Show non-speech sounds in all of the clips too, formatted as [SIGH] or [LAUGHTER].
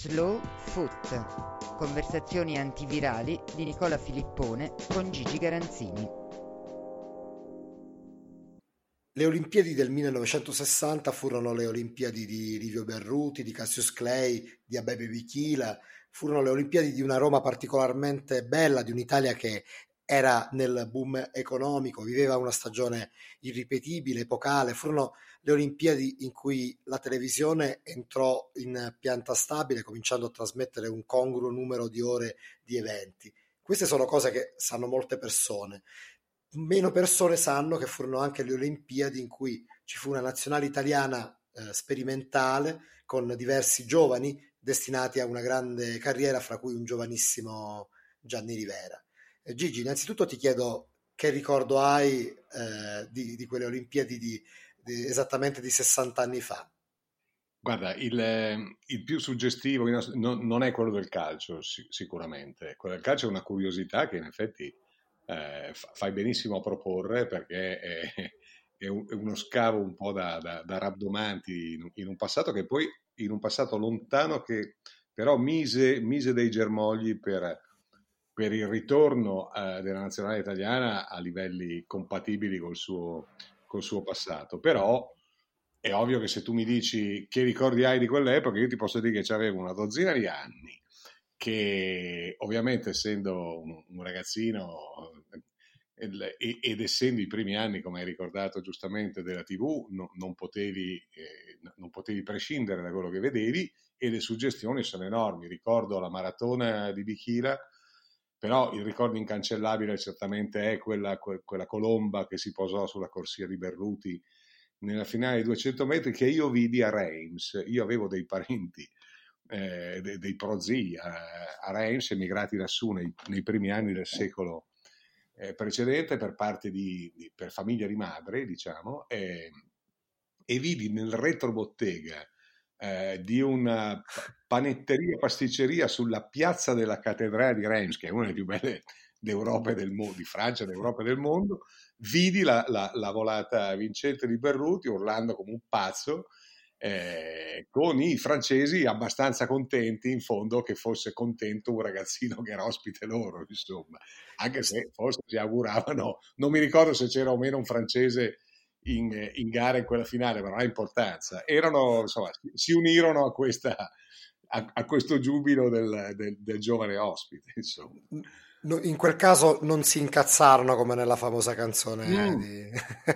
Slow Foot. Conversazioni antivirali di Nicola Filippone con Gigi Garanzini. Le Olimpiadi del 1960 furono le Olimpiadi di Livio Berruti, di Cassius Clay, di Abebe Bikila, furono le Olimpiadi di una Roma particolarmente bella, di un'Italia che era nel boom economico, viveva una stagione irripetibile, epocale, furono le Olimpiadi in cui la televisione entrò in pianta stabile, cominciando a trasmettere un congruo numero di ore di eventi. Queste sono cose che sanno molte persone. Meno persone sanno che furono anche le Olimpiadi in cui ci fu una nazionale italiana eh, sperimentale con diversi giovani destinati a una grande carriera, fra cui un giovanissimo Gianni Rivera. Eh, Gigi, innanzitutto ti chiedo che ricordo hai eh, di, di, quelle Olimpiadi di, di, esattamente di 60 anni fa. Guarda, il, il più suggestivo non, non, è quello del calcio, sicuramente. Quello del calcio è una curiosità che in effetti eh, fai benissimo a proporre perché è, è, uno scavo un po' da, da, da rabdomanti in, in, un passato che poi, in un passato lontano, che però mise, mise dei germogli per per il ritorno eh, della nazionale italiana a livelli compatibili col suo, col suo passato. Però è ovvio che se tu mi dici che ricordi hai di quell'epoca, io ti posso dire che avevo una dozzina di anni, che ovviamente essendo un, un ragazzino ed essendo i primi anni, come hai ricordato giustamente, della TV, no, non, potevi, eh, non, potevi, prescindere da quello che vedevi e le suggestioni sono enormi. Ricordo la maratona di Bichila però il ricordo incancellabile certamente è quella, quella, colomba che si posò sulla corsia di Berruti nella finale dei 200 metri che io vidi a Reims. Io avevo dei parenti, eh, dei, dei prozii a, a, Reims emigrati lassù nei, nei, primi anni del secolo eh, precedente per parte di, di, per famiglia di madre, diciamo, e, e vidi nel retrobottega eh, di una panetteria, pasticceria sulla piazza della cattedrale di Reims, che è una delle più belle d'Europa e del mondo, di Francia, d'Europa e del mondo, vidi la, la, la volata vincente di Berruti urlando come un pazzo, eh, con i francesi abbastanza contenti in fondo che fosse contento un ragazzino che era ospite loro, insomma, anche se forse si auguravano, non mi ricordo se c'era o meno un francese in, in gara in quella finale, ma non ha importanza. Erano, insomma, si unirono a, questa, a, a questo giubilo del, del, del, giovane ospite. Insomma. In quel caso non si incazzarono come nella famosa canzone mm. di...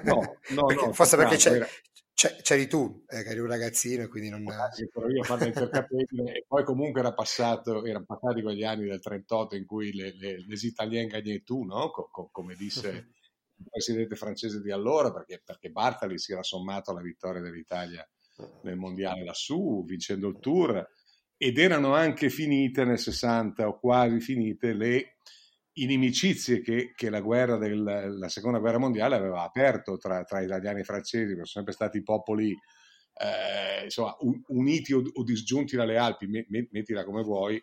no, [LAUGHS] no, perché, no, forse perché c'è, era... c'eri tu, eh, che eri un ragazzino e quindi non... Ero io a fare il e poi comunque era passato, erano passati quegli anni del 38 in cui le, le, les Italiens gagné tu, no? Co, co, come disse [LAUGHS] presidente francese di allora, perché, perché Bartali si era sommato alla vittoria dell'Italia nel mondiale lassù, vincendo il tour, ed erano anche finite nel 60 o quasi finite le inimicizie che, che la, guerra del, la seconda guerra mondiale aveva aperto tra, tra italiani e francesi, che sono sempre stati popoli eh, insomma, uniti o, o, disgiunti dalle Alpi, mettila come vuoi,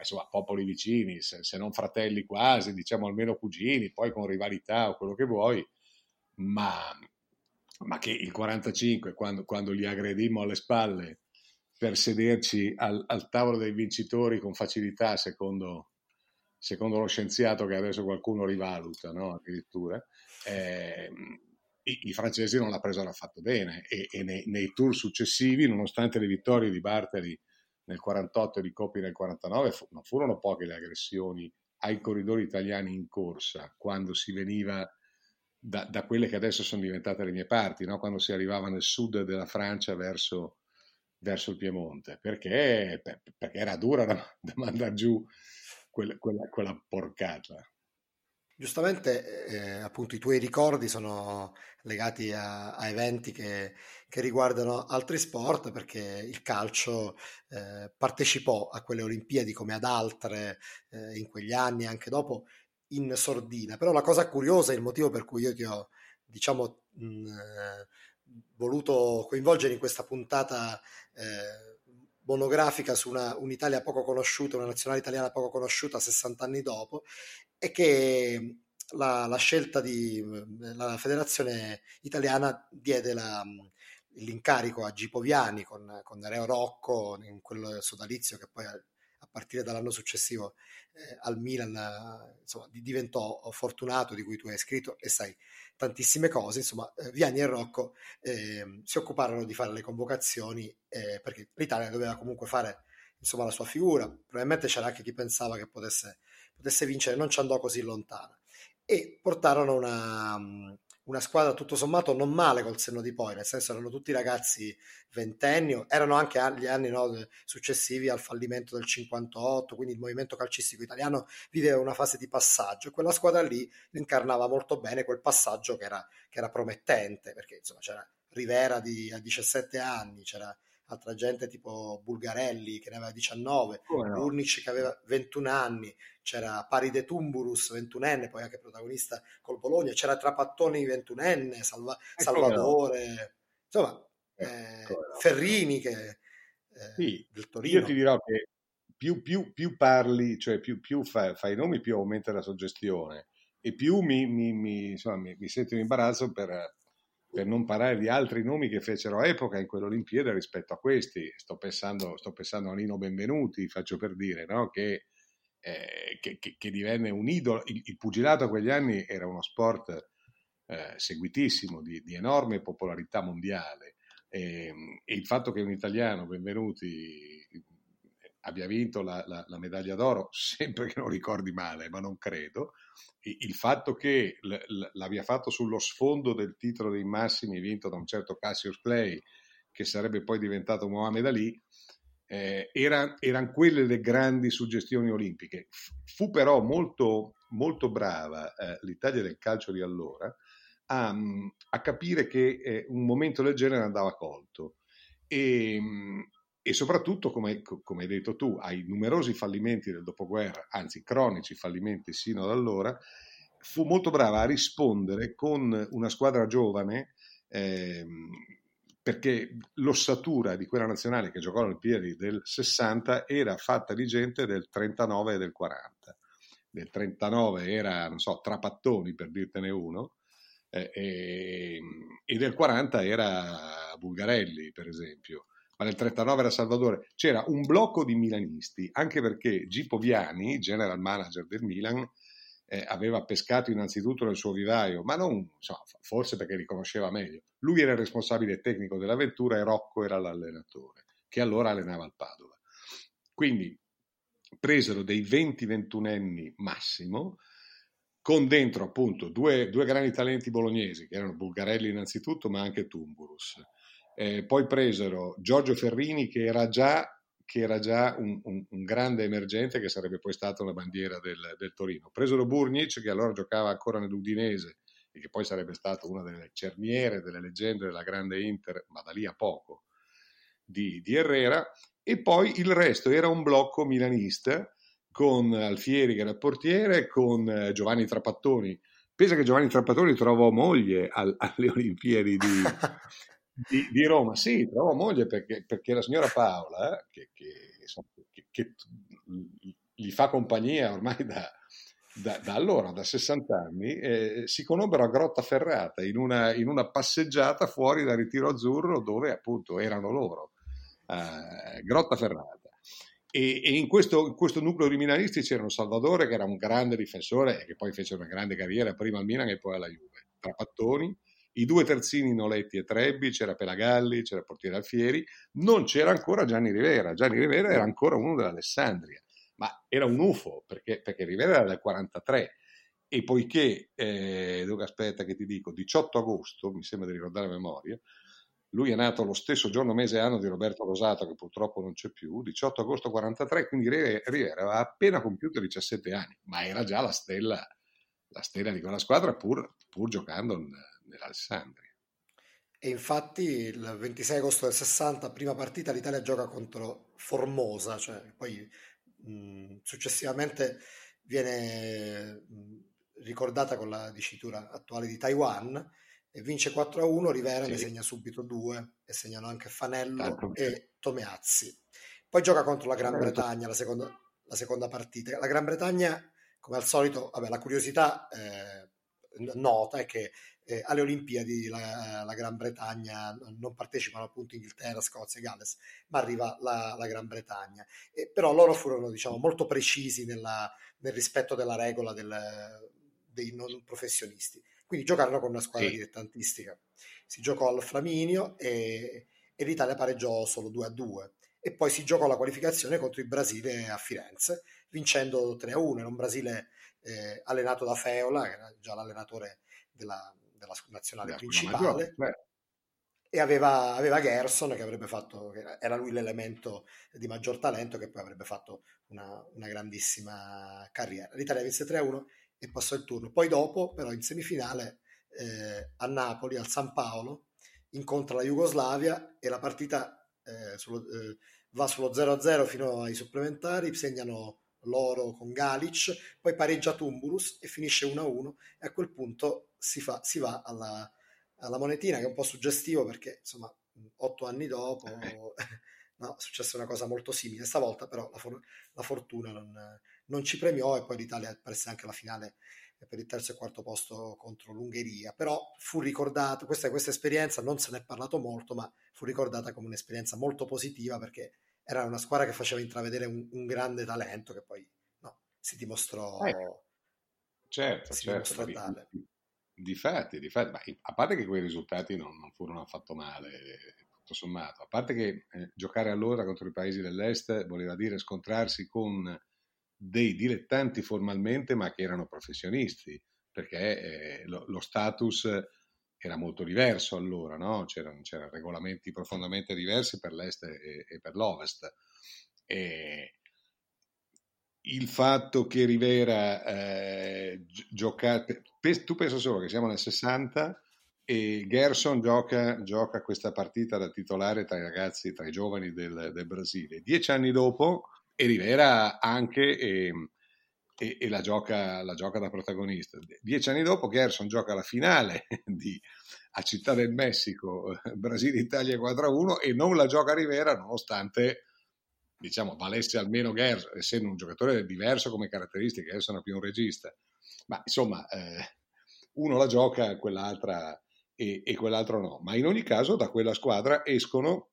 insomma, popoli vicini, se, se, non fratelli quasi, diciamo almeno cugini, poi con rivalità o quello che vuoi, ma, ma che il 45, quando, quando, li aggredimmo alle spalle per sederci al, al tavolo dei vincitori con facilità, secondo, secondo, lo scienziato che adesso qualcuno rivaluta, no? addirittura, eh, i, i, francesi non la presero affatto bene e, e nei, nei, tour successivi, nonostante le vittorie di Bartali nel 48 e di Coppi nel 49, fu, non furono poche le aggressioni ai corridori italiani in corsa quando si veniva da, da quelle che adesso sono diventate le mie parti, no? quando si arrivava nel sud della Francia verso, verso il Piemonte, perché, perché, era dura da, da mandare giù quella, quella, quella porcata. Giustamente, eh, appunto, i tuoi ricordi sono legati a, a eventi che, che, riguardano altri sport, perché il calcio eh, partecipò a quelle Olimpiadi come ad altre eh, in quegli anni, anche dopo, in sordina. Però la cosa curiosa, il motivo per cui io ti ho, diciamo, mh, voluto coinvolgere in questa puntata eh, monografica su una, un'Italia poco conosciuta, una nazionale italiana poco conosciuta 60 anni dopo, è che la, la scelta di la federazione italiana diede la, l'incarico a Gipoviani con, con Nereo Rocco in quel sodalizio che poi a, partire dall'anno successivo eh, al Milan insomma, diventò fortunato di cui tu hai scritto e sai tantissime cose. Insomma eh, Viani e Rocco eh, si occuparono di fare le convocazioni eh, perché l'Italia doveva comunque fare insomma la sua figura. Probabilmente c'era anche chi pensava che potesse, potesse vincere non ci andò così lontana. E portarono una una squadra tutto sommato non male col senno di poi, nel senso erano tutti ragazzi ventenni, erano anche gli anni no, successivi al fallimento del 58, quindi il movimento calcistico italiano viveva una fase di passaggio e quella squadra lì incarnava molto bene quel passaggio che era, che era promettente, perché insomma c'era Rivera di, a 17 anni, c'era altra gente tipo Bulgarelli che ne aveva 19, oh, no. Urnic che aveva 21 anni, c'era Paride Tumburus 21enne, poi anche protagonista col Bologna, c'era Trapattoni 21enne, Salva- Salvatore, insomma, eh, eh. Ferrini che, eh, sì. del Torino. Io ti dirò che più, più, più parli, cioè più, più fai, fai, nomi, più aumenta la suggestione e più mi, mi, mi, insomma, mi sento in imbarazzo per per non parlare di altri nomi che fecero epoca in quell'Olimpiade rispetto a questi. Sto pensando, sto pensando a Nino Benvenuti, faccio per dire, no? che, eh, che, che, che, divenne un idolo. Il, il, pugilato a quegli anni era uno sport eh, seguitissimo, di, di, enorme popolarità mondiale. E, ehm, e, il fatto che un italiano, Benvenuti, abbia vinto la, la, la medaglia d'oro, [LAUGHS] sempre che non ricordi male, ma non credo, il fatto che l'abbia fatto sullo sfondo del titolo dei massimi vinto da un certo Cassius Clay, che sarebbe poi diventato Mohamed Ali, eh, erano eran quelle le grandi suggestioni olimpiche. Fu però molto, molto brava eh, l'Italia del calcio di allora a, a capire che eh, un momento del genere andava colto. E, e soprattutto, come, come, hai detto tu, ai numerosi fallimenti del dopoguerra, anzi cronici fallimenti sino ad allora, fu molto brava a rispondere con una squadra giovane, ehm, perché l'ossatura di quella nazionale che giocò alle Olimpiadi del 60 era fatta di gente del 39 e del 40. Del 39 era, non so, Trapattoni per dirtene uno, eh, e, e del 40 era Bulgarelli, per esempio ma nel 39 era Salvatore, c'era un blocco di milanisti, anche perché Gipo Viani, general manager del Milan, eh, aveva pescato innanzitutto nel suo vivaio, ma non, insomma, forse perché li conosceva meglio. Lui era il responsabile tecnico dell'avventura e Rocco era l'allenatore, che allora allenava il Padova. Quindi presero dei 20-21 anni massimo, con dentro appunto due, due grandi talenti bolognesi, che erano Bulgarelli innanzitutto, ma anche Tumburus eh, poi presero Giorgio Ferrini che era già, che era già un, un, un, grande emergente che sarebbe poi stata una bandiera del, del, Torino. Presero Burnic che allora giocava ancora nell'Udinese e che poi sarebbe stato una delle cerniere, delle leggende della grande Inter, ma da lì a poco, di, di Herrera. E poi il resto era un blocco milanista con Alfieri che era portiere, con eh, Giovanni Trapattoni. Pensa che Giovanni Trapattoni trovò moglie al, alle Olimpiadi di, [LAUGHS] di, di, Roma. Sì, trovo moglie perché, perché la signora Paola, che, che, che, che gli fa compagnia ormai da, da, da, allora, da 60 anni, eh, si conobbero a Grotta Ferrata in una, in una, passeggiata fuori da Ritiro Azzurro dove appunto erano loro, eh, Grotta Ferrata. E, e in, questo, in, questo, nucleo di milanisti c'erano Salvatore che era un grande difensore e che poi fece una grande carriera prima al Milan e poi alla Juve, Trapattoni, i due terzini Noletti e Trebbi, c'era Pelagalli, c'era Portiere Alfieri, non c'era ancora Gianni Rivera. Gianni Rivera era ancora uno dell'Alessandria, ma era un UFO perché, perché Rivera era del 43 e poiché, eh, aspetta che ti dico, 18 agosto, mi sembra di ricordare a memoria, lui è nato lo stesso giorno, mese e anno di Roberto Rosato, che purtroppo non c'è più, 18 agosto 43, quindi Rivera aveva appena compiuto 17 anni, ma era già la stella, la stella di quella squadra pur, pur giocando nell'Alessandria. E infatti il 26 agosto del 60, prima partita, l'Italia gioca contro Formosa, cioè poi mh, successivamente viene mh, ricordata con la dicitura attuale di Taiwan e vince 4-1, Rivera sì. ne segna subito due e segnano anche Fanello Tanto e Tomeazzi. Poi gioca contro la Gran Bretagna, la seconda, la seconda partita. La Gran Bretagna, come al solito, vabbè, la curiosità eh, nota è che eh, alle Olimpiadi la, la, Gran Bretagna non partecipano appunto Inghilterra, Scozia e Galles, ma arriva la, la Gran Bretagna. E, però loro furono diciamo, molto precisi nella, nel rispetto della regola del, dei non professionisti. Quindi giocarono con una squadra sì. dilettantistica. Si giocò al Flaminio e, e l'Italia pareggiò solo 2 a 2 e poi si giocò la qualificazione contro il Brasile a Firenze, vincendo 3 a 1. Era un Brasile eh, allenato da Feola, che era già l'allenatore della, della nazionale principale. E aveva, aveva, Gerson che avrebbe fatto, era lui l'elemento di maggior talento che poi avrebbe fatto una, una grandissima carriera. L'Italia vinse 3-1 e passò il turno. Poi dopo, però, in semifinale eh, a Napoli, al San Paolo, incontra la Jugoslavia e la partita eh, sullo, eh, va sullo 0-0 fino ai supplementari, segnano loro con Galic, poi pareggia Tumburus e finisce 1-1 e a quel punto si, fa, si va alla, alla, monetina che è un po' suggestivo perché insomma otto anni dopo eh. [LAUGHS] no, è successa una cosa molto simile, stavolta però la, for- la fortuna non, non, ci premiò e poi l'Italia perse anche la finale per il terzo e quarto posto contro l'Ungheria, però fu ricordata, questa, questa esperienza non se ne è parlato molto, ma fu ricordata come un'esperienza molto positiva perché era una squadra che faceva intravedere un, un grande talento che poi no, si dimostrò, eh, certo, si certo, dimostrò tale. Difatti, difatti, ma a parte che quei risultati non, non furono affatto male, tutto sommato, a parte che eh, giocare allora contro i paesi dell'Est voleva dire scontrarsi con dei dilettanti formalmente, ma che erano professionisti, perché eh, lo, lo, status era molto diverso allora, no? c'erano, c'erano, regolamenti profondamente diversi per l'est e, e per l'ovest. E il fatto che Rivera eh, giocasse, tu pensa solo che siamo nel 60 e Gerson gioca, gioca, questa partita da titolare tra i ragazzi, tra i giovani del, del Brasile. Dieci anni dopo, e Rivera anche e, e, e la, gioca, la, gioca, da protagonista. Dieci anni dopo Gerson gioca la finale [LAUGHS] di, a Città del Messico, Brasile-Italia 4-1 e non la gioca Rivera nonostante diciamo valesse almeno Gerson, essendo un giocatore diverso come caratteristiche, Gerson è più un regista. Ma insomma, eh, uno la gioca, quell'altra e, e, quell'altro no. Ma in ogni caso da quella squadra escono,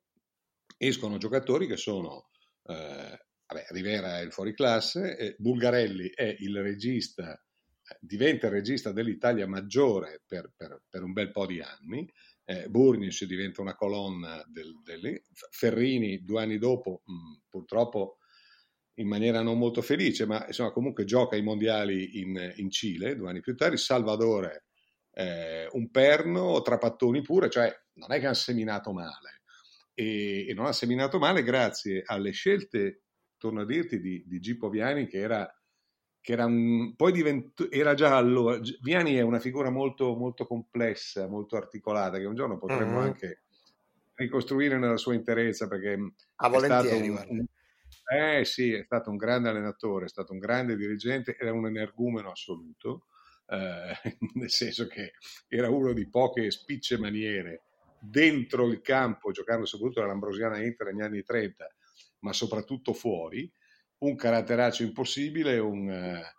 escono giocatori che sono eh, vabbè, Rivera è il fuoriclasse, eh, Bulgarelli è il regista, eh, diventa il regista dell'Italia maggiore per, per, per un bel po' di anni, eh, Burnish diventa una colonna del, del, Ferrini due anni dopo, mh, mm, purtroppo in maniera non molto felice, ma insomma comunque gioca ai mondiali in, in Cile due anni più tardi, Salvadore eh, un perno, Trapattoni pure, cioè non è che ha seminato male. E, e non ha seminato male grazie alle scelte torno a dirti, di, di Gippo Viani che era, che era un, poi divent, era già allora, Viani è una figura molto, molto complessa, molto articolata, che un giorno potremmo uh-huh. anche ricostruire nella sua interezza perché ah, è stato un, un, eh sì, è stato un grande allenatore, è stato un grande dirigente, era un energumeno assoluto, eh, [LAUGHS] nel senso che era uno di poche spicce maniere dentro il campo, giocando soprattutto all'Ambrosiana Inter negli anni 30, ma soprattutto fuori, un caratteraccio impossibile, un eh,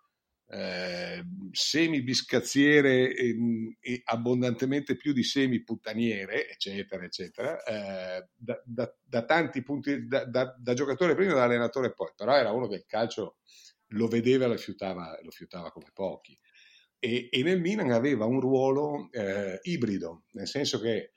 eh semi-biscazziere e, e, abbondantemente più di semi-puttaniere, eccetera, eccetera, eh, da, da, da, tanti punti, da, da, giocatore prima e da allenatore poi, però era uno che il calcio lo vedeva e lo fiutava, lo fiutava come pochi. E, e, nel Milan aveva un ruolo eh, ibrido, nel senso che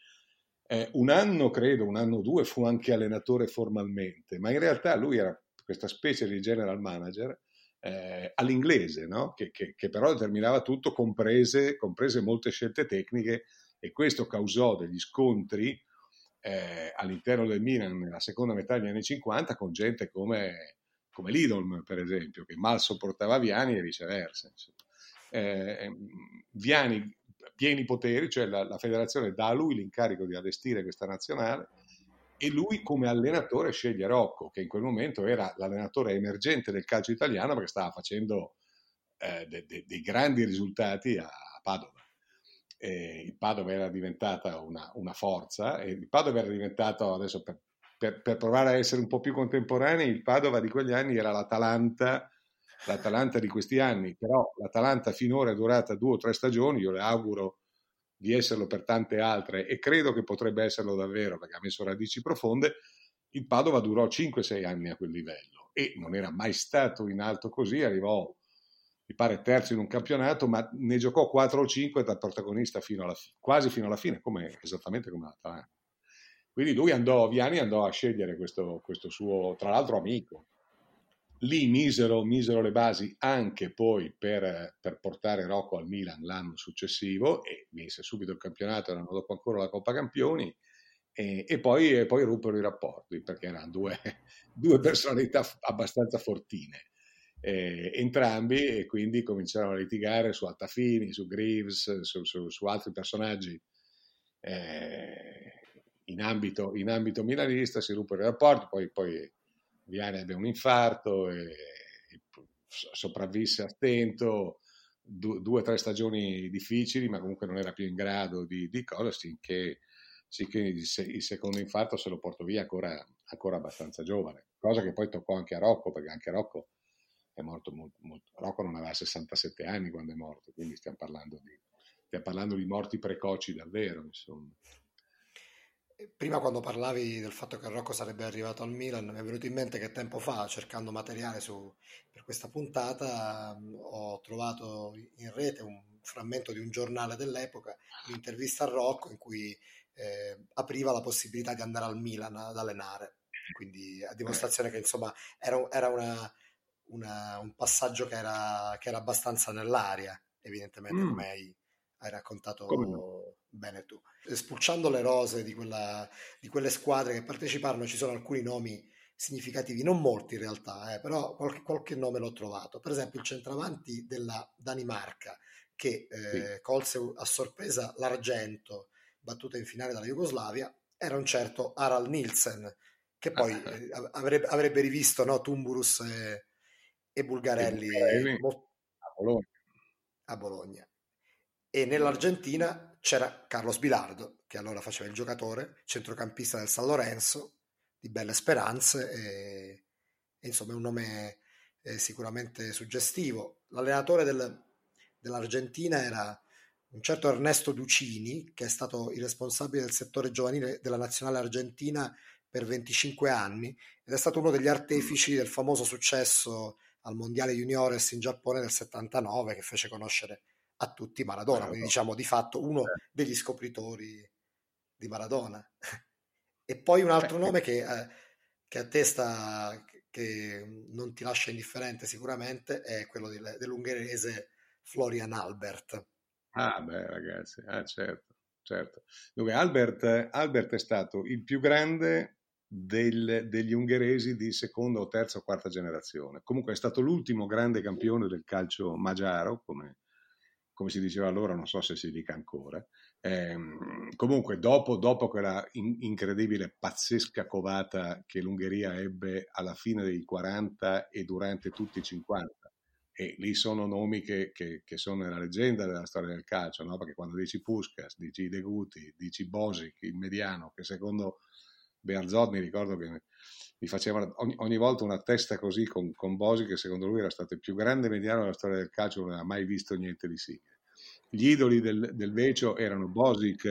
eh, un anno, credo, un anno o due, fu anche allenatore formalmente, ma in realtà lui era questa specie di general manager eh, all'inglese, no? che, che, che, però determinava tutto, comprese, comprese, molte scelte tecniche, e questo causò degli scontri eh, all'interno del Milan nella seconda metà degli anni 50 con gente come, come Lidl, per esempio, che mal sopportava Viani e viceversa. Eh, Viani pieni poteri, cioè la, la federazione dà a lui l'incarico di allestire questa nazionale e lui come allenatore sceglie Rocco, che in quel momento era l'allenatore emergente del calcio italiano perché stava facendo eh, dei de, de grandi risultati a, a Padova. E il Padova era diventata una, una, forza e il Padova era diventato, adesso per, per, per, provare a essere un po' più contemporanei, il Padova di quegli anni era l'Atalanta l'Atalanta di questi anni, però l'Atalanta finora è durata due o tre stagioni, io le auguro di esserlo per tante altre e credo che potrebbe esserlo davvero perché ha messo radici profonde, il Padova durò 5-6 anni a quel livello e non era mai stato in alto così, arrivò mi pare terzo in un campionato, ma ne giocò 4 o 5 da protagonista fino alla fi- quasi fino alla fine, come, esattamente come l'Atalanta. Quindi lui andò, Viani andò a scegliere questo, questo suo, tra l'altro amico. Lì misero, misero le basi anche poi per, per, portare Rocco al Milan l'anno successivo e vinse subito il campionato, l'anno dopo ancora la Coppa Campioni e, e, poi, poi ruppero i rapporti perché erano due, [LAUGHS] due personalità abbastanza fortine. Eh, entrambi e quindi cominciarono a litigare su Altafini, su Greaves, su, su, su altri personaggi eh, in, ambito, in, ambito, milanista, si ruppero i rapporti, poi, poi Viani ebbe un infarto e, e sopravvisse a stento, du, due o tre stagioni difficili, ma comunque non era più in grado di, di cose, finché, finché il, il, secondo infarto se lo portò via ancora, ancora abbastanza giovane, cosa che poi toccò anche a Rocco, perché anche Rocco è morto molto, molto. Rocco non aveva 67 anni quando è morto, quindi stiamo parlando di, stiamo parlando di morti precoci davvero, insomma. Prima quando parlavi del fatto che Rocco sarebbe arrivato al Milan, mi è venuto in mente che tempo fa, cercando materiale su, per questa puntata, ho trovato in rete un frammento di un giornale dell'epoca, un'intervista a Rocco in cui eh, apriva la possibilità di andare al Milan ad allenare. Quindi a dimostrazione che insomma era, era una, una, un passaggio che era, che era, abbastanza nell'aria, evidentemente, mm. come hai, hai raccontato no? Bene tu. Spulciando le rose di, quella, di, quelle squadre che parteciparono, ci sono alcuni nomi significativi, non molti in realtà, eh, però qualche, qualche, nome l'ho trovato. Per esempio il centravanti della Danimarca, che eh, sì. colse a sorpresa l'argento battuta in finale dalla Jugoslavia, era un certo Harald Nielsen, che [LAUGHS] poi ah. eh, avrebbe, avrebbe, rivisto no, Tumburus e, e Bulgarelli, Bulgarelli a, Bologna. a Bologna. E nell'Argentina c'era Carlos Bilardo, che allora faceva il giocatore, centrocampista del San Lorenzo, di belle speranze, e, e insomma è un nome eh, sicuramente suggestivo. L'allenatore del, dell'Argentina era un certo Ernesto Ducini, che è stato il responsabile del settore giovanile della nazionale argentina per 25 anni ed è stato uno degli artefici del famoso successo al Mondiale Juniores in Giappone del 79 che fece conoscere a tutti Maradona, quindi diciamo di fatto uno degli scopritori di Maradona. [LAUGHS] e poi un altro nome che, eh, che attesta che non ti lascia indifferente sicuramente è quello del, dell'ungherese Florian Albert. Ah beh ragazzi, ah, certo, certo. Dunque Albert, Albert è stato il più grande del, degli ungheresi di seconda o terza o quarta generazione. Comunque è stato l'ultimo grande campione del calcio magiaro, come, come si diceva allora, non so se si dica ancora. Eh, comunque, dopo, dopo quella in, incredibile, pazzesca covata che l'Ungheria ebbe alla fine dei 40 e durante tutti i 50, e lì sono nomi che, che, che, sono nella leggenda della storia del calcio, no? perché quando dici Puskas, dici Deguti, dici Bosic, il mediano, che secondo Bearzot mi ricordo che mi faceva ogni, ogni, volta una testa così con, con Bosi che secondo lui era stato il più grande mediano della storia del calcio, non aveva mai visto niente di simile. Gli idoli del, del Vecio erano Bosic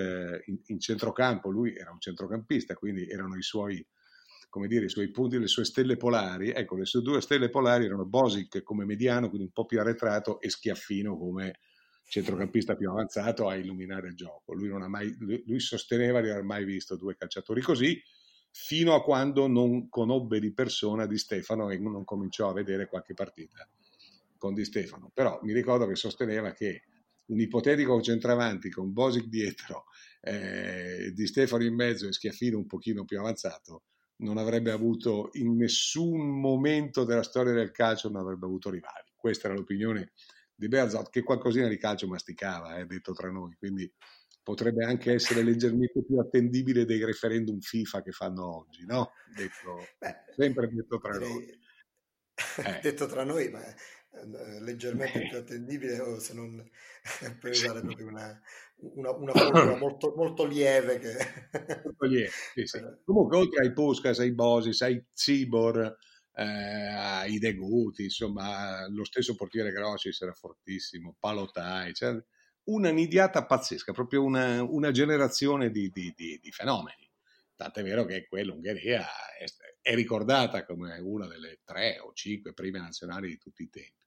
in, in, centrocampo, lui era un centrocampista, quindi erano i suoi, come dire, i suoi punti, le sue stelle polari. Ecco, le sue due stelle polari erano Bosic come mediano, quindi un po' più arretrato, e Schiaffino come centrocampista più avanzato a illuminare il gioco. Lui, mai, lui, lui sosteneva di aver mai visto due calciatori così, fino a quando non conobbe di persona Di Stefano e non cominciò a vedere qualche partita con Di Stefano. Però mi ricordo che sosteneva che un ipotetico centravanti con Bosic dietro, eh, Di Stefano in mezzo e Schiaffino un pochino più avanzato, non avrebbe avuto in nessun momento della storia del calcio non avrebbe avuto rivali. Questa era l'opinione di Berzot, che qualcosina di calcio masticava, eh, detto tra noi, quindi potrebbe anche essere leggermente più attendibile dei referendum FIFA che fanno oggi, no? Detto, Beh, sempre detto tra noi. [LAUGHS] Eh. detto tra noi, ma eh, leggermente più attendibile o se non [LAUGHS] per usare proprio una, una, una [COUGHS] formula molto, molto lieve che... molto lieve, sì, sì. [LAUGHS] comunque oltre ai Puskas, ai Bosis, ai Zibor eh, ai Deguti insomma lo stesso portiere Grossi era fortissimo Palotai, cioè, una nidiata pazzesca, proprio una, una generazione di, di, di, di, fenomeni. Tant'è vero che quell'Ungheria è, è, ricordata come una delle tre o cinque prime nazionali di tutti i tempi.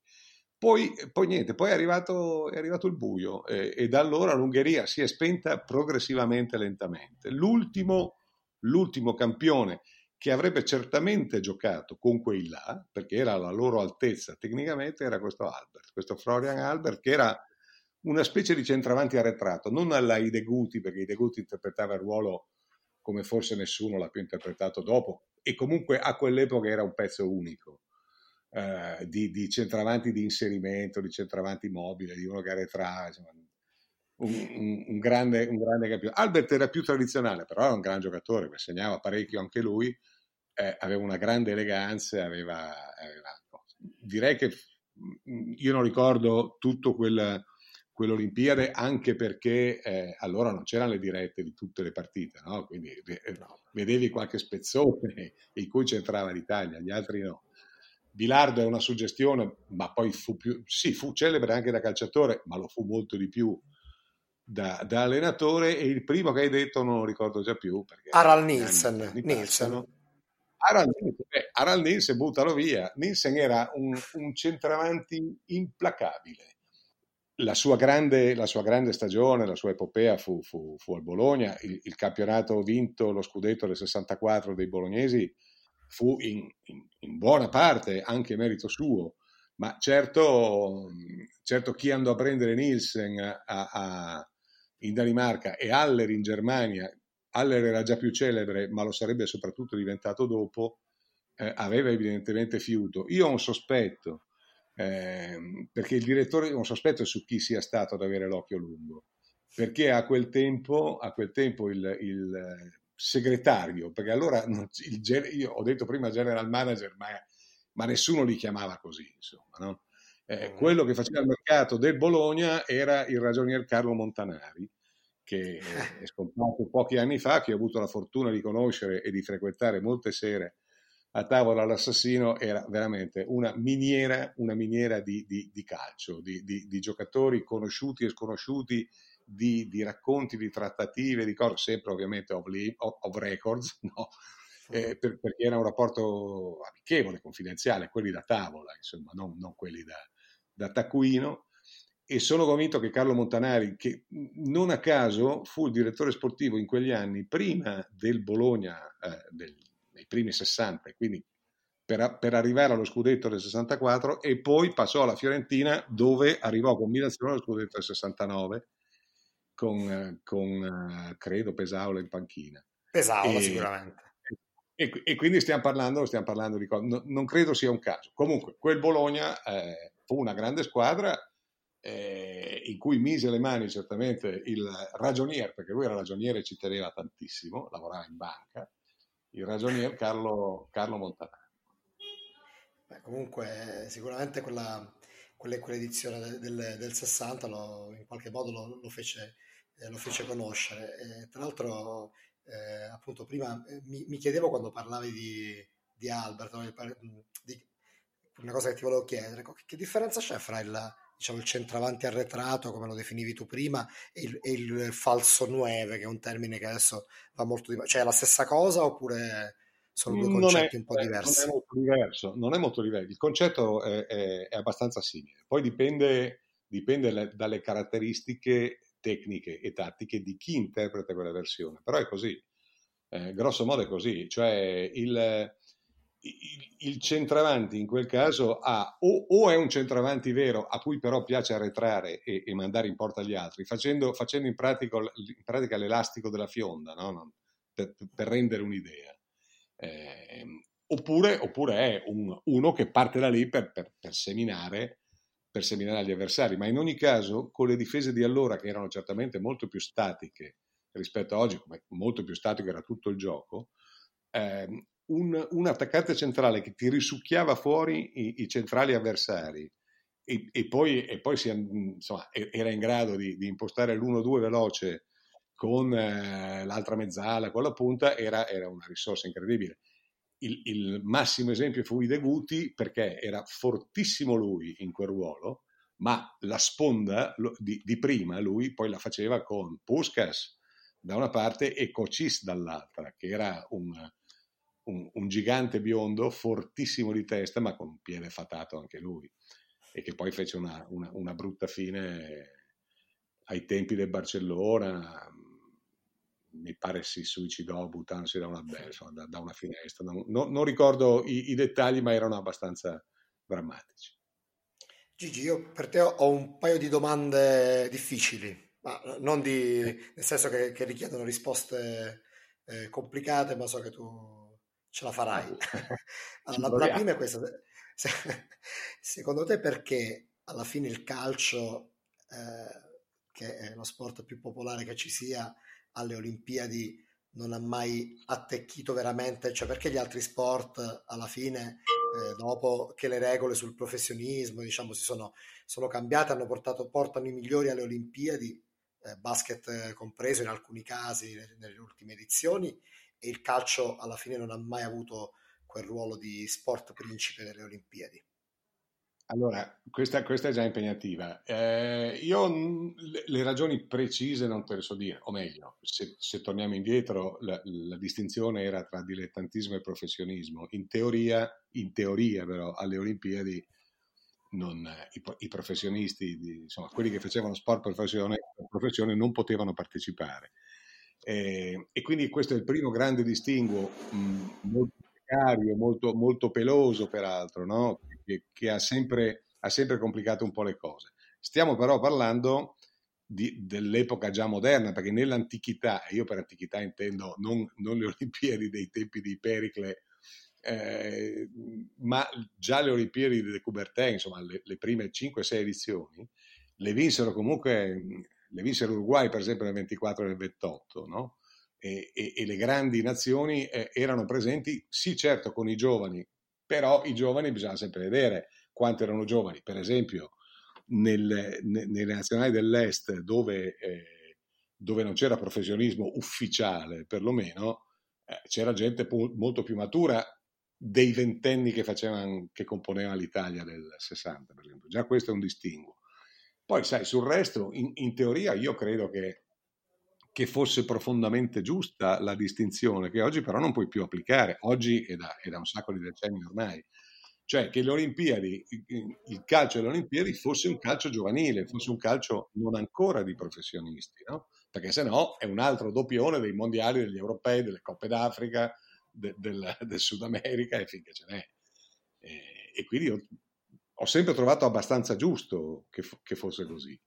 Poi, poi niente, poi è arrivato, è arrivato il buio eh, e da allora l'Ungheria si è spenta progressivamente lentamente. L'ultimo, l'ultimo campione che avrebbe certamente giocato con quei là, perché era alla loro altezza tecnicamente, era questo Albert, questo Florian Albert, che era una specie di centravanti arretrato, non alla Ideguti, perché Ideguti interpretava il ruolo come forse nessuno l'ha più interpretato dopo, e comunque a quell'epoca era un pezzo unico. Eh, di, di, centravanti di inserimento, di centravanti mobile, di uno che arretrava, insomma, un, un, un, grande, un grande campione. Albert era più tradizionale, però era un gran giocatore, segnava parecchio anche lui, eh, aveva una grande eleganza, aveva, aveva, direi che io non ricordo tutto quel, quell'Olimpiade anche perché eh, allora non c'erano le dirette di tutte le partite, no? quindi eh, vedevi qualche spezzone [LAUGHS] in cui c'entrava l'Italia, gli altri no. Bilardo è una suggestione, ma poi fu più, sì, fu celebre anche da calciatore, ma lo fu molto di più da, da allenatore. E il primo che hai detto non lo ricordo già più. Aral Nielsen. Nielsen. Aral Nielsen, beh, Aral Nielsen buttalo via. Nielsen era un, un centravanti implacabile. La sua, grande, la sua, grande, stagione, la sua epopea fu, fu, fu al Bologna, il, il, campionato vinto, lo scudetto del 64 dei bolognesi fu in, in, in buona parte anche merito suo, ma certo, certo chi andò a prendere Nielsen a, a, in Danimarca e Haller in Germania, Haller era già più celebre, ma lo sarebbe soprattutto diventato dopo, eh, aveva evidentemente fiuto. Io ho un sospetto, eh, perché il direttore, ho un sospetto su chi sia stato ad avere l'occhio lungo, perché a quel tempo, a quel tempo il, il segretario, perché allora il, io ho detto prima general manager, ma, ma nessuno li chiamava così, insomma, no? eh, mm. quello che faceva il mercato del Bologna era il ragionier Carlo Montanari, che [LAUGHS] è scomparso pochi anni fa, che ho avuto la fortuna di conoscere e di frequentare molte sere a tavola all'assassino, era veramente una miniera, una miniera di, di, di calcio, di, di, giocatori conosciuti e sconosciuti di, di, racconti, di trattative, di cose, sempre ovviamente off, off records, [LAUGHS] no? eh, per, perché era un rapporto amichevole, confidenziale, quelli da tavola, insomma, non, non quelli da, da taccuino. E sono convinto che Carlo Montanari, che non a caso fu il direttore sportivo in quegli anni, prima del Bologna, eh, del, nei primi 60, quindi per, per, arrivare allo scudetto del 64 e poi passò alla Fiorentina dove arrivò a combinazione allo scudetto del 69 con, con credo Pesaula in panchina. Pesaula e, sicuramente. E, e, quindi stiamo parlando, stiamo parlando di cose, no, non credo sia un caso. Comunque, quel Bologna eh, fu una grande squadra eh, in cui mise le mani certamente il ragionier, perché lui era ragioniere e ci teneva tantissimo, lavorava in banca, il ragionier Carlo, Carlo Montanaro. Beh, comunque, sicuramente quella, quell'edizione del, del, del 60 lo, in qualche modo lo, lo fece eh, lo fece conoscere. E, tra l'altro, eh, appunto, prima eh, mi, mi, chiedevo quando parlavi di, di Albert, di, una cosa che ti volevo chiedere, che differenza c'è fra il, diciamo, il centravanti arretrato, come lo definivi tu prima, e il, e il falso nueve, che è un termine che adesso va molto di... Cioè è la stessa cosa oppure sono due concetti è, un po' diversi? Non è molto diverso, non è molto diverso. il concetto è, è, è abbastanza simile, poi dipende, dipende dalle caratteristiche tecniche e tattiche di chi interpreta quella versione, però è così, eh, grosso modo è così, cioè il, il, il centravanti in quel caso ha o, o, è un centravanti vero a cui però piace arretrare e, e mandare in porta gli altri, facendo, facendo in, pratica, in, pratica, l'elastico della fionda, no? per, per, rendere un'idea. Eh, oppure, oppure, è un, uno che parte da lì per, per, per seminare per seminare gli avversari, ma in ogni caso con le difese di allora che erano certamente molto più statiche rispetto a oggi, come molto più statico era tutto il gioco, eh, un, un, attaccante centrale che ti risucchiava fuori i, i centrali avversari e, e, poi, e poi si, insomma, era in grado di, di impostare l'1-2 veloce con eh, l'altra mezzala, con la punta, era, era una risorsa incredibile. Il, il massimo esempio fu Ideguti perché era fortissimo lui in quel ruolo, ma la sponda di, di prima lui poi la faceva con Puskas da una parte e Cocis dall'altra, che era un, un, un, gigante biondo fortissimo di testa, ma con un piede fatato anche lui, e che poi fece una, una, una brutta fine ai tempi del Barcellona. Mi pare si suicidò buttandosi da una, da, da una finestra. Non, non, non ricordo i, i dettagli, ma erano abbastanza drammatici. Gigi, io per te ho un paio di domande difficili, ma non di, nel senso che, che richiedono risposte eh, complicate, ma so che tu ce la farai. [LAUGHS] allora, la, la, prima è questa. [LAUGHS] Secondo te perché alla fine il calcio, eh, che è lo sport più popolare che ci sia, alle Olimpiadi non ha mai attecchito veramente? Cioè perché gli altri sport alla fine eh, dopo che le regole sul professionismo diciamo, si sono, sono cambiate, hanno portato, portano i migliori alle Olimpiadi, eh, basket eh, compreso in alcuni casi nelle, nelle ultime edizioni, e il calcio alla fine non ha mai avuto quel ruolo di sport principe delle Olimpiadi. Allora, questa, questa, è già impegnativa. Eh, io le, ragioni precise non te le so dire, o meglio, se, se torniamo indietro, la, la, distinzione era tra dilettantismo e professionismo. In teoria, in teoria però, alle Olimpiadi non, i, i, professionisti, di, insomma, quelli che facevano sport professione, professione non potevano partecipare. Eh, e quindi questo è il primo grande distinguo, mh, molto precario, molto, molto peloso peraltro, no? che, che ha, sempre, ha, sempre, complicato un po' le cose. Stiamo però parlando di, dell'epoca già moderna, perché nell'antichità, io per antichità intendo non, non le Olimpiadi dei tempi di Pericle, eh, ma già le Olimpiadi di Coubertin, insomma le, le prime 5-6 edizioni, le vinsero comunque, le vinsero Uruguay per esempio nel 24 e nel 28, no? E, e, e, le grandi nazioni eh, erano presenti, sì certo con i giovani, però i giovani bisogna sempre vedere quanto erano giovani. Per esempio, nel, nelle nazionali dell'Est, dove, eh, dove, non c'era professionismo ufficiale, perlomeno, eh, c'era gente po- molto più matura dei ventenni che, facevano, che componevano l'Italia del 60, per esempio. Già questo è un distinguo. Poi, sai, sul resto, in, in teoria, io credo che che fosse profondamente giusta la distinzione, che oggi però non puoi più applicare, oggi è da, è da un sacco di decenni ormai. Cioè che le Olimpiadi, il calcio delle Olimpiadi fosse un calcio giovanile, fosse un calcio non ancora di professionisti, no? perché se no è un altro doppione dei mondiali, degli europei, delle Coppe d'Africa, de, del, del, Sud America e finché ce n'è. E, e quindi ho, ho sempre trovato abbastanza giusto che, che fosse così.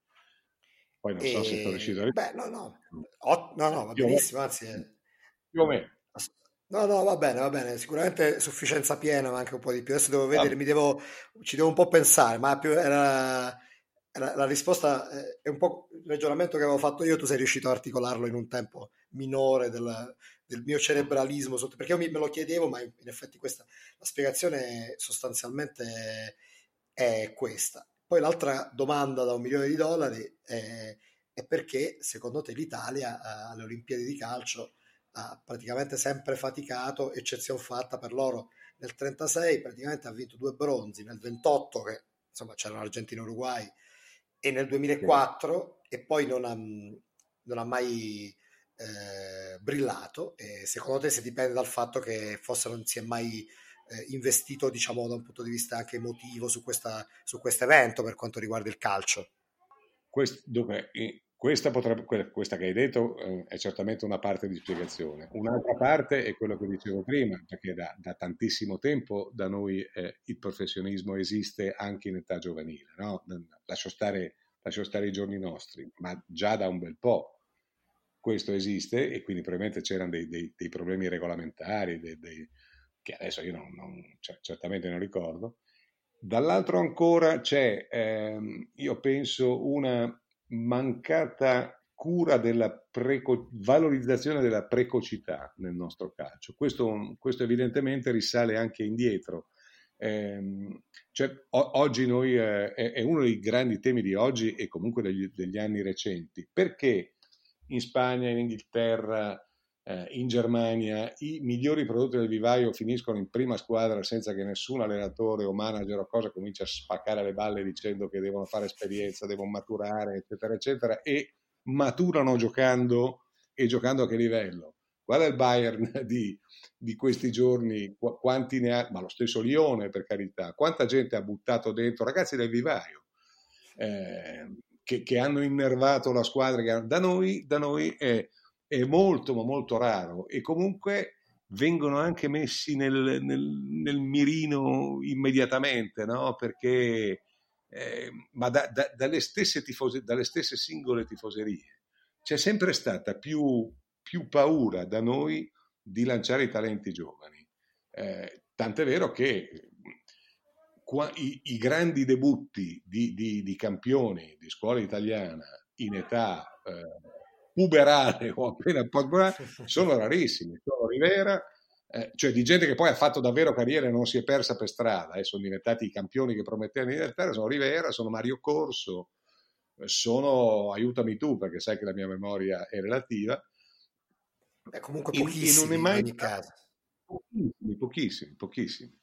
Poi non e... so se sono riuscito a Beh, no, no, o... no, no, va benissimo, anzi... È... Più o meno. No, no, va bene, va bene, sicuramente sufficienza piena, ma anche un po' di più. Adesso devo vedere, mi devo, ci devo un po' pensare, ma più era, era, la risposta eh, è un po' il ragionamento che avevo fatto io, tu sei riuscito a articolarlo in un tempo minore del, del mio cerebralismo, perché io me lo chiedevo, ma in, in effetti questa, la spiegazione sostanzialmente è questa. Poi l'altra domanda da un milione di dollari è, è perché secondo te l'Italia eh, alle Olimpiadi di calcio ha praticamente sempre faticato, eccezione fatta per loro nel 36, praticamente ha vinto due bronzi, nel 28 che insomma c'erano Argentina e Uruguay e nel 2004 sì. e poi non ha, non ha mai eh, brillato e secondo te se dipende dal fatto che forse non si è mai eh, investito diciamo da un punto di vista anche emotivo su questo evento per quanto riguarda il calcio? Quest, dunque, questa, potrebbe, questa, che hai detto eh, è certamente una parte di spiegazione. Un'altra parte è quello che dicevo prima, perché da, da tantissimo tempo da noi eh, il professionismo esiste anche in età giovanile. No? Lascio, stare, lascio, stare, i giorni nostri, ma già da un bel po' questo esiste e quindi probabilmente c'erano dei, dei, dei problemi regolamentari, dei, che adesso io non, non, cioè, certamente non ricordo. Dall'altro ancora c'è, ehm, io penso, una mancata cura della preco- valorizzazione della precocità nel nostro calcio. Questo, questo evidentemente risale anche indietro. Eh, cioè, o- oggi noi, eh, è, uno dei grandi temi di oggi e comunque degli, degli anni recenti. Perché in Spagna, in Inghilterra, eh, in Germania i migliori prodotti del vivaio finiscono in prima squadra senza che nessun allenatore o manager o cosa cominci a spaccare le balle dicendo che devono fare esperienza, devono maturare, eccetera, eccetera, e maturano giocando e giocando a che livello. Guarda il Bayern [LAUGHS] di, di questi giorni, quanti ne ha, ma lo stesso Lione per carità, quanta gente ha buttato dentro, ragazzi del vivaio, eh, che, che, hanno innervato la squadra. Da noi, da noi è, è, molto, ma molto raro e comunque vengono anche messi nel, nel, nel mirino immediatamente, no? perché eh, ma da, da, dalle, stesse tifose, dalle stesse singole tifoserie c'è sempre stata più più paura da noi di lanciare i talenti giovani. Eh, tant'è vero che qua, i, i, grandi debutti di, di, di, campioni di scuola italiana in età eh, puberale o appena puberale sono rarissimi. Sono Rivera, eh, cioè di gente che poi ha fatto davvero carriera e non si è persa per strada, eh, sono diventati i campioni che promettevano di diventare, sono Rivera, sono Mario Corso, eh, sono, aiutami tu perché sai che la mia memoria è relativa, Beh, comunque pochissimi in, in, ogni caso. Pochissimi, pochissimi, pochissimi.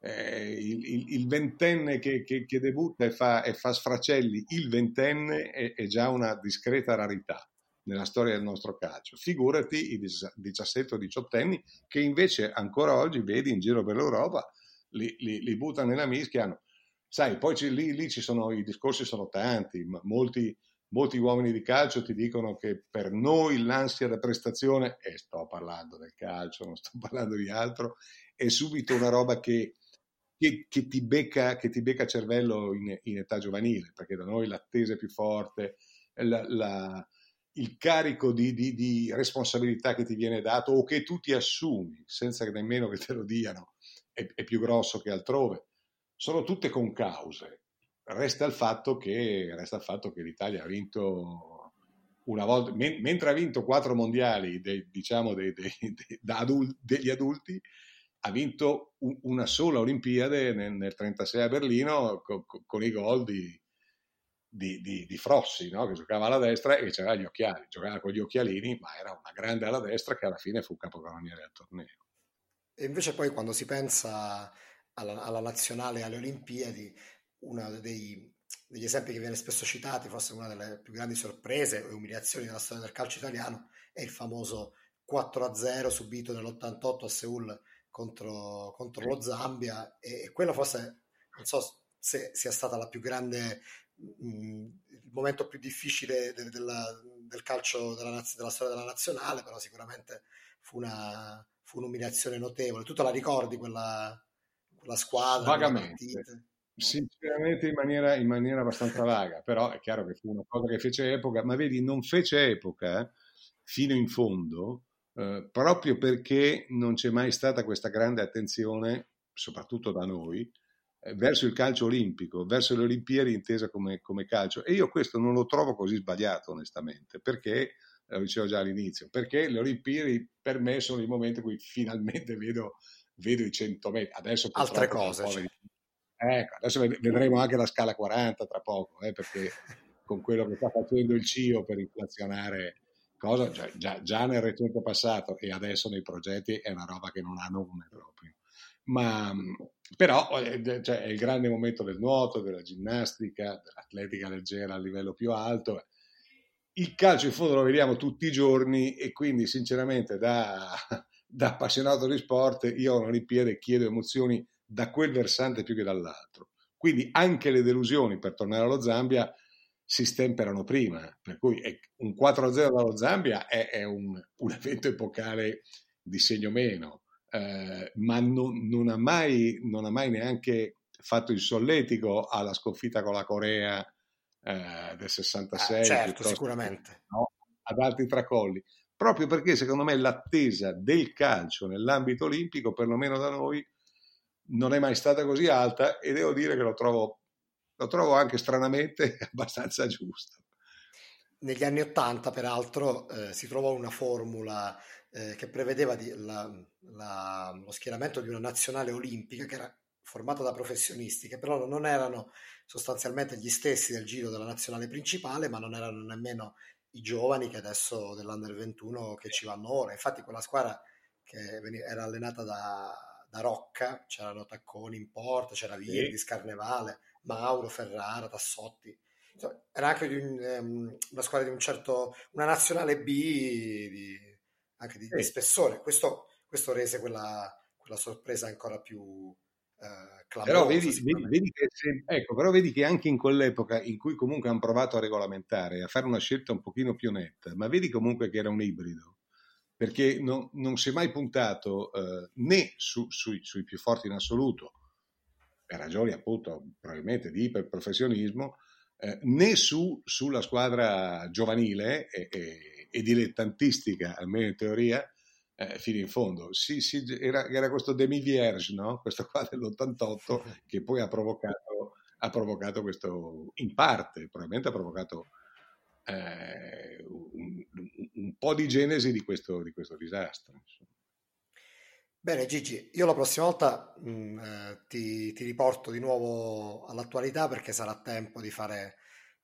Eh, il, il, il, ventenne che, che, che debutta e fa, e fa, sfracelli, il ventenne è, è, già una discreta rarità nella storia del nostro calcio. Figurati i 17 o 18 anni che invece ancora oggi vedi in giro per l'Europa, li, li, li buttano nella mischia. Sai, poi lì, lì, ci sono, i discorsi sono tanti, ma molti, molti uomini di calcio ti dicono che per noi l'ansia da prestazione, e sto parlando del calcio, non sto [LAUGHS] parlando di altro, è subito una roba che, che, che ti, becca, che ti becca cervello in, in, età giovanile, perché da noi l'attesa è più forte, la, la, il carico di, di, di, responsabilità che ti viene dato o che tu ti assumi senza nemmeno che te lo diano è, è più grosso che altrove. Sono tutte con cause Resta il fatto che, il fatto che l'Italia ha vinto una volta, men- mentre ha vinto quattro mondiali dei, diciamo dei, dei, adulti, degli adulti, ha vinto un, una sola Olimpiade nel, nel 36 a Berlino con, con i gol di, di, di, di Frossi, no? che giocava alla destra e c'era gli occhiali, giocava con gli occhialini, ma era una grande alla destra che alla fine fu capocannoniere del torneo. E invece poi quando si pensa alla, alla nazionale alle Olimpiadi, uno dei, degli esempi che viene spesso citati, forse una delle più grandi sorprese e umiliazioni della storia del calcio italiano, è il famoso 4-0 subito nell'88 a Seoul contro, contro lo Zambia e, e quello forse, non so se sia stata la più grande, il momento più difficile de, de, della, del calcio della, della, storia della nazionale, però sicuramente fu, una, fu un'umiliazione notevole. Tu te la ricordi quella, quella squadra? Vagamente. Sinceramente in maniera, in maniera, abbastanza vaga, però è chiaro che fu una cosa che fece epoca, ma vedi, non fece epoca fino in fondo eh, proprio perché non c'è mai stata questa grande attenzione, soprattutto da noi, eh, verso il calcio olimpico, verso le Olimpiadi intesa come, come, calcio. E io questo non lo trovo così sbagliato, onestamente, perché, lo dicevo già all'inizio, perché le Olimpiadi per me sono il momento in cui finalmente vedo, vedo i 100 metri. Adesso altre cose. Cioè. Ecco, adesso vedremo anche la scala 40 tra poco, eh, perché [LAUGHS] con quello che sta facendo il CIO per inflazionare cosa, già, già, già, nel recente passato e adesso nei progetti è una roba che non ha nome proprio. Ma però eh, cioè, è il grande momento del nuoto, della ginnastica, dell'atletica leggera a livello più alto. Il calcio in fondo lo vediamo tutti i giorni e quindi sinceramente da, [LAUGHS] da appassionato di sport io alle Olimpiadi chiedo emozioni da quel versante più che dall'altro. Quindi anche le delusioni, per tornare allo Zambia, si stemperano prima, per cui un 4-0 dallo Zambia è, è un, un, evento epocale di segno meno, eh, ma non, non, ha mai, non, ha mai, neanche fatto il solletico alla sconfitta con la Corea eh, del 66. Ah, certo, sicuramente. No, ad altri tracolli, proprio perché secondo me l'attesa del calcio nell'ambito olimpico, perlomeno da noi, non è mai stata così alta e devo dire che lo trovo, lo trovo anche stranamente [LAUGHS] abbastanza giusta. Negli anni Ottanta, peraltro, eh, si trovò una formula eh, che prevedeva di, la, la, lo schieramento di una nazionale olimpica che era formata da professionisti, che però non erano sostanzialmente gli stessi del giro della nazionale principale, ma non erano nemmeno i giovani che adesso dell'Under 21 che ci vanno ora. Infatti quella squadra che era allenata da, da Rocca, c'erano Tacconi in porta, c'era Virdi, sì. Scarnevale, Mauro, Ferrara, Tassotti. Insomma, era anche un, um, una squadra di un certo, una nazionale B di, anche di, sì. di spessore. Questo, questo rese quella, quella sorpresa ancora più, eh, però vedi, vedi, vedi che se, ecco, però vedi che anche in quell'epoca in cui comunque hanno provato a regolamentare, a fare una scelta un pochino più netta, ma vedi comunque che era un ibrido, perché non, non si è mai puntato eh, né su, sui, sui, più forti in assoluto, per ragioni appunto probabilmente di iperprofessionismo, eh, né su, sulla squadra giovanile e, e, e dilettantistica, almeno in teoria, eh, fino in fondo. Sì, sì, era, era, questo demi vierge, no? questo qua dell'88, che poi ha provocato, ha provocato questo, in parte, probabilmente ha provocato eh, un, un, po' di genesi di questo, di questo disastro. Insomma. Bene Gigi, io la prossima volta mh, mm, eh, ti, ti, riporto di nuovo all'attualità perché sarà tempo di fare,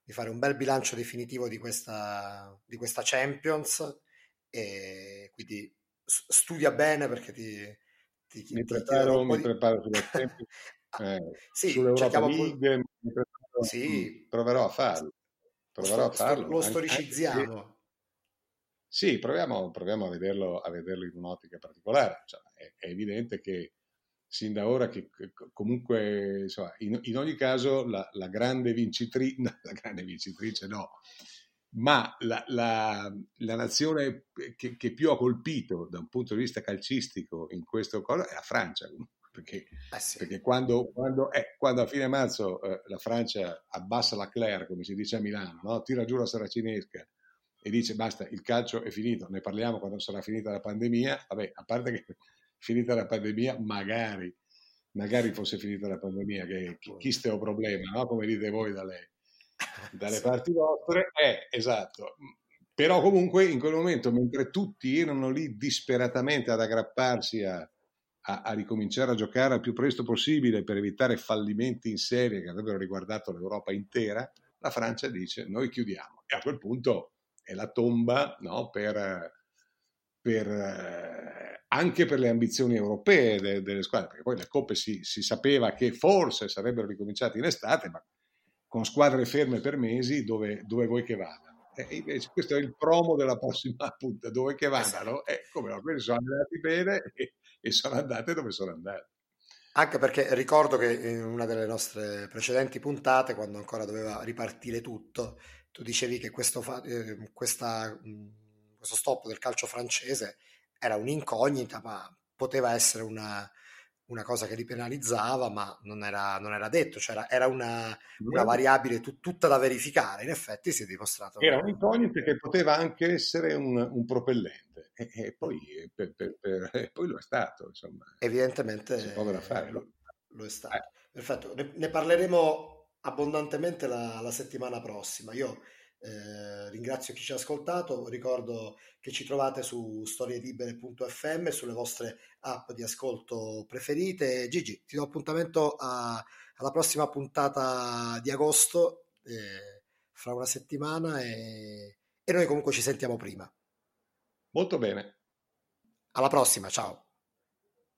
di fare un bel bilancio definitivo di questa, di questa Champions e quindi studia bene perché ti... ti, mi ti, preparo, ti mi di... preparo sulla [LAUGHS] eh, sì, sull'Europa League, mi preparo, sì. Mm, proverò a farlo. Proverò a farlo. Lo storicizziamo. Anche, sì, proviamo, proviamo a, vederlo, a, vederlo, in un'ottica particolare. Cioè, è, è, evidente che sin da ora che comunque insomma, in, in, ogni caso la, la grande vincitrice, [LAUGHS] la grande vincitrice no, ma la, la, la nazione che, che, più ha colpito da un punto di vista calcistico in questo cosa è la Francia. Perché, eh sì. perché quando, quando, eh, quando, a fine marzo eh, la Francia abbassa la Claire, come si dice a Milano, no? tira giù la saracinesca e dice basta, il calcio è finito, ne parliamo quando sarà finita la pandemia, vabbè, a parte che finita la pandemia, magari, magari fosse finita la pandemia, che, chi ste o problema, no? come dite voi dalle, [LAUGHS] dalle parti vostre, è esatto. Però comunque in quel momento, mentre tutti erano lì disperatamente ad aggrapparsi a, a, a, ricominciare a giocare al più presto possibile per evitare fallimenti in serie che avrebbero riguardato l'Europa intera, la Francia dice noi chiudiamo. E a quel punto è la tomba no, per, per, anche per le ambizioni europee de, delle squadre, perché poi le coppe si, si sapeva che forse sarebbero ricominciate in estate, ma con squadre ferme per mesi dove, dove vuoi che vadano. E invece questo è il promo della prossima [LAUGHS] punta, dove che vadano, e come no, quelli sono andati bene e, e sono andate dove sono andate. Anche perché ricordo che in una delle nostre precedenti puntate, quando ancora doveva ripartire tutto, tu dicevi che questo, eh, questa, questo stop del calcio francese era un'incognita, ma poteva essere una, una cosa che li penalizzava, ma non era, non era detto, cioè era, era una, una, variabile tut, tutta da verificare. In effetti si è dimostrato. Era un'incognita che poteva anche essere un, un propellente, e, e, poi, per, per, per, e, poi, lo è stato. Insomma. Evidentemente fare, lo, lo, è stato. Eh. Perfetto, ne, ne, parleremo abbondantemente la, la settimana prossima. Io eh, ringrazio chi ci ha ascoltato, ricordo che ci trovate su storielibere.fm, sulle vostre app di ascolto preferite. Gigi, ti do appuntamento a, alla prossima puntata di agosto, eh, fra una settimana, e, e noi comunque ci sentiamo prima. Molto bene. Alla prossima, ciao.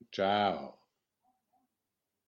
Ciao.